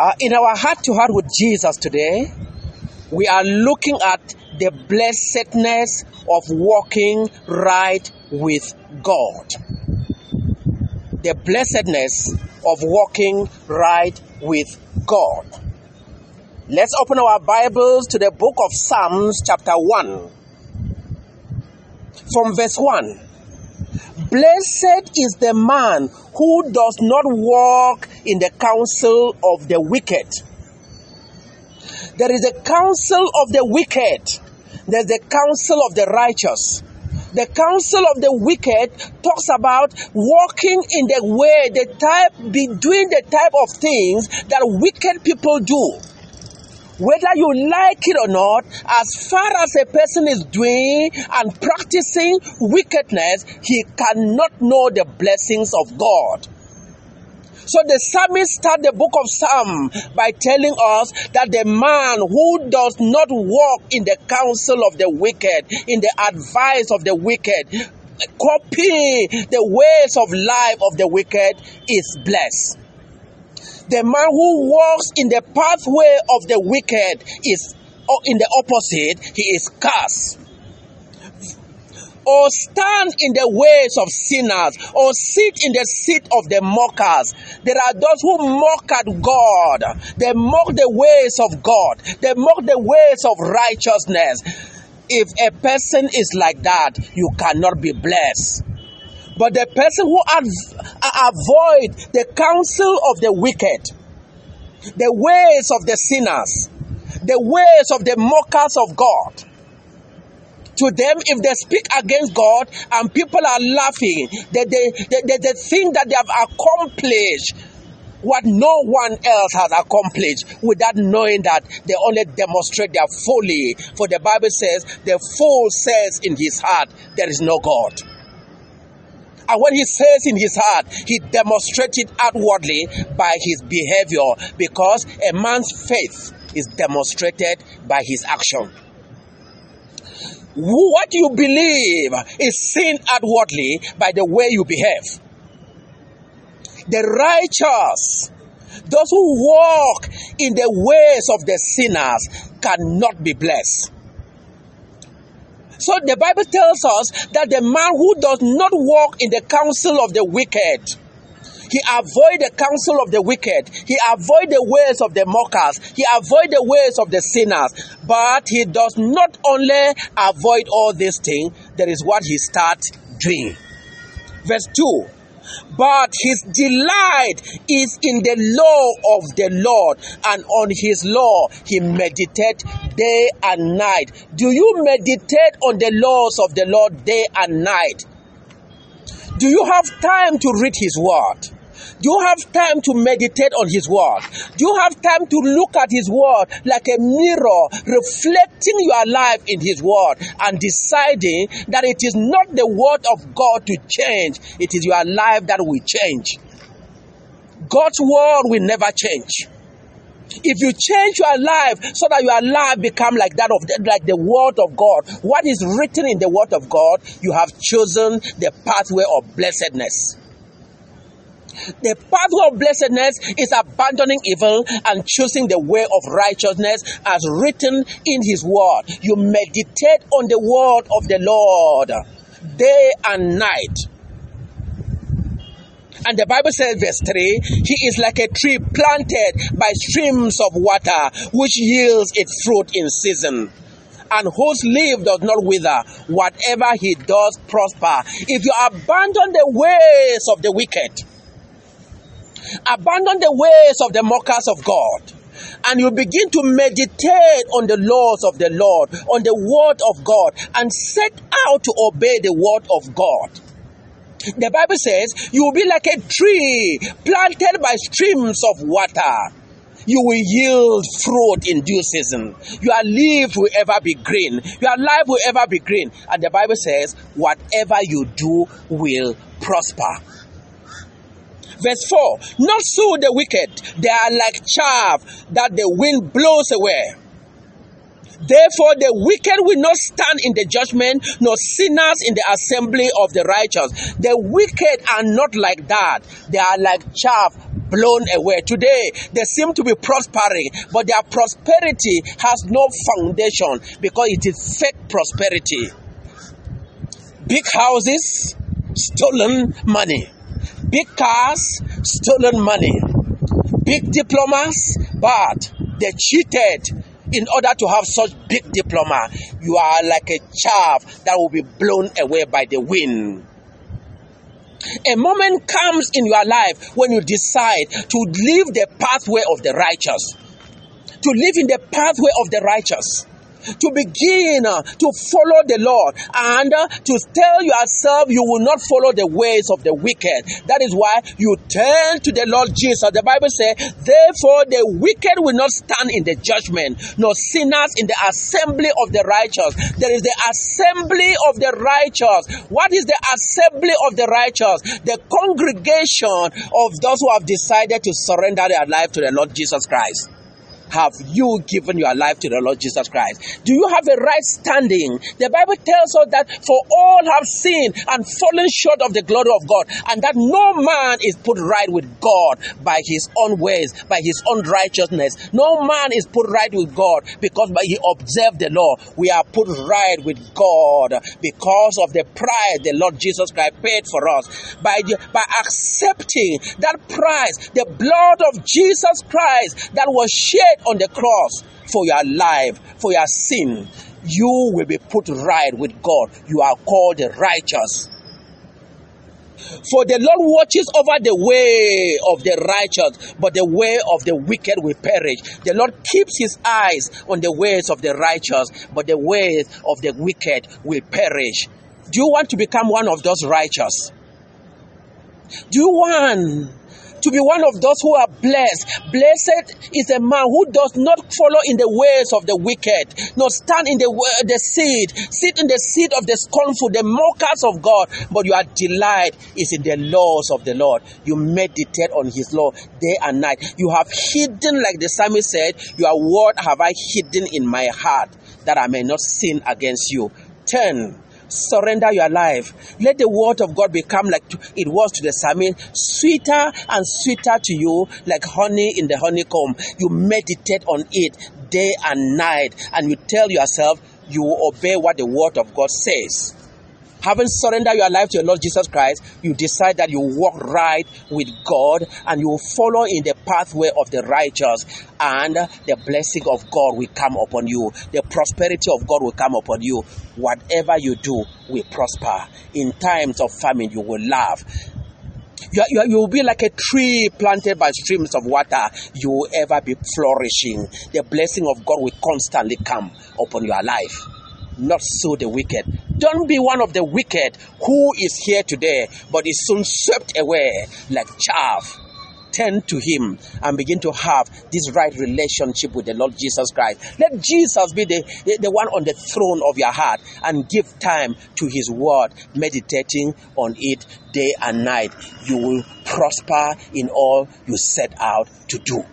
Uh, in our heart to heart with Jesus today, we are looking at the blessedness of walking right with God. The blessedness of walking right with God. Let's open our Bibles to the book of Psalms, chapter 1, from verse 1. Blessed is the man who does not walk in the counsel of the wicked. There is a counsel of the wicked, there's the counsel of the righteous. The counsel of the wicked talks about walking in the way, the type, be doing the type of things that wicked people do whether you like it or not, as far as a person is doing and practicing wickedness, he cannot know the blessings of God. So the psalmist start the book of Psalm by telling us that the man who does not walk in the counsel of the wicked, in the advice of the wicked, copy the ways of life of the wicked is blessed. The man who walks in the pathway of the wicked is oh, in the opposite, he is cursed. Or stand in the ways of sinners, or sit in the seat of the mockers. There are those who mock at God. They mock the ways of God. They mock the ways of righteousness. If a person is like that, you cannot be blessed. But the person who uh, avoid the counsel of the wicked, the ways of the sinners, the ways of the mockers of God. To them, if they speak against God and people are laughing, they, they, they, they think that they have accomplished what no one else has accomplished without knowing that they only demonstrate their folly. For the Bible says, the fool says in his heart, There is no God. And when he says in his heart, he demonstrates it outwardly by his behavior because a man's faith is demonstrated by his action. What you believe is seen outwardly by the way you behave. The righteous, those who walk in the ways of the sinners, cannot be blessed. So the Bible tells us that the man who does not walk in the counsel of the wicked, he avoid the counsel of the wicked. He avoid the ways of the mockers. He avoid the ways of the sinners. But he does not only avoid all these things, there is what he start doing. Verse 2 but his delight is in the law of the Lord, and on his law he meditates day and night. Do you meditate on the laws of the Lord day and night? Do you have time to read his word? Do you have time to meditate on His word? Do you have time to look at His word like a mirror, reflecting your life in His word and deciding that it is not the word of God to change, it is your life that will change. God's word will never change. If you change your life so that your life become like that of the, like the word of God, what is written in the word of God, you have chosen the pathway of blessedness. The path of blessedness is abandoning evil and choosing the way of righteousness as written in His word. You meditate on the word of the Lord day and night. And the Bible says, verse 3 He is like a tree planted by streams of water, which yields its fruit in season and whose leaf does not wither. Whatever he does prosper. If you abandon the ways of the wicked, abandon the ways of the mockers of God and you begin to meditate on the laws of the Lord, on the word of God, and set out to obey the word of God. The Bible says you will be like a tree planted by streams of water. You will yield fruit in due season. Your leaf will ever be green. Your life will ever be green. And the Bible says, whatever you do will prosper. Verse 4 Not so the wicked, they are like chaff that the wind blows away. Therefore, the wicked will not stand in the judgment, nor sinners in the assembly of the righteous. The wicked are not like that. They are like chaff blown away. Today, they seem to be prospering, but their prosperity has no foundation because it is fake prosperity. Big houses, stolen money. Big cars, stolen money. Big diplomas, but they cheated in order to have such big diploma. You are like a chaff that will be blown away by the wind. A moment comes in your life when you decide to leave the pathway of the righteous, to live in the pathway of the righteous to begin uh, to follow the Lord and uh, to tell yourself you will not follow the ways of the wicked. That is why you turn to the Lord Jesus. The Bible says, Therefore, the wicked will not stand in the judgment, nor sinners in the assembly of the righteous. There is the assembly of the righteous. What is the assembly of the righteous? The congregation of those who have decided to surrender their life to the Lord Jesus Christ have you given your life to the Lord Jesus Christ? Do you have a right standing? The Bible tells us that for all have sinned and fallen short of the glory of God, and that no man is put right with God by his own ways, by his own righteousness. No man is put right with God because by he observed the law. We are put right with God because of the price the Lord Jesus Christ paid for us. By, the, by accepting that price, the blood of Jesus Christ that was shed on the cross for your life, for your sin, you will be put right with God. You are called righteous. For the Lord watches over the way of the righteous, but the way of the wicked will perish. The Lord keeps his eyes on the ways of the righteous, but the ways of the wicked will perish. Do you want to become one of those righteous? Do you want to be one of those who are blessed. Blessed is a man who does not follow in the ways of the wicked, nor stand in the, the seat, sit in the seat of the scornful, the mockers of God, but your delight is in the laws of the Lord. You meditate on his law day and night. You have hidden, like the psalmist said, your word have I hidden in my heart that I may not sin against you. Turn surrender your life. Let the word of God become like it was to the psalmist, sweeter and sweeter to you, like honey in the honeycomb. You meditate on it day and night, and you tell yourself you obey what the word of God says having surrendered your life to your Lord Jesus Christ, you decide that you walk right with God and you follow in the pathway of the righteous, and the blessing of God will come upon you. The prosperity of God will come upon you. Whatever you do will prosper. In times of famine, you will laugh. You, you, you, will be like a tree planted by streams of water. You will ever be flourishing. The blessing of God will constantly come upon your life not so the wicked. Don't be one of the wicked who is here today, but is soon swept away like chaff. Turn to Him and begin to have this right relationship with the Lord Jesus Christ. Let Jesus be the, the one on the throne of your heart and give time to His word, meditating on it day and night. You will prosper in all you set out to do.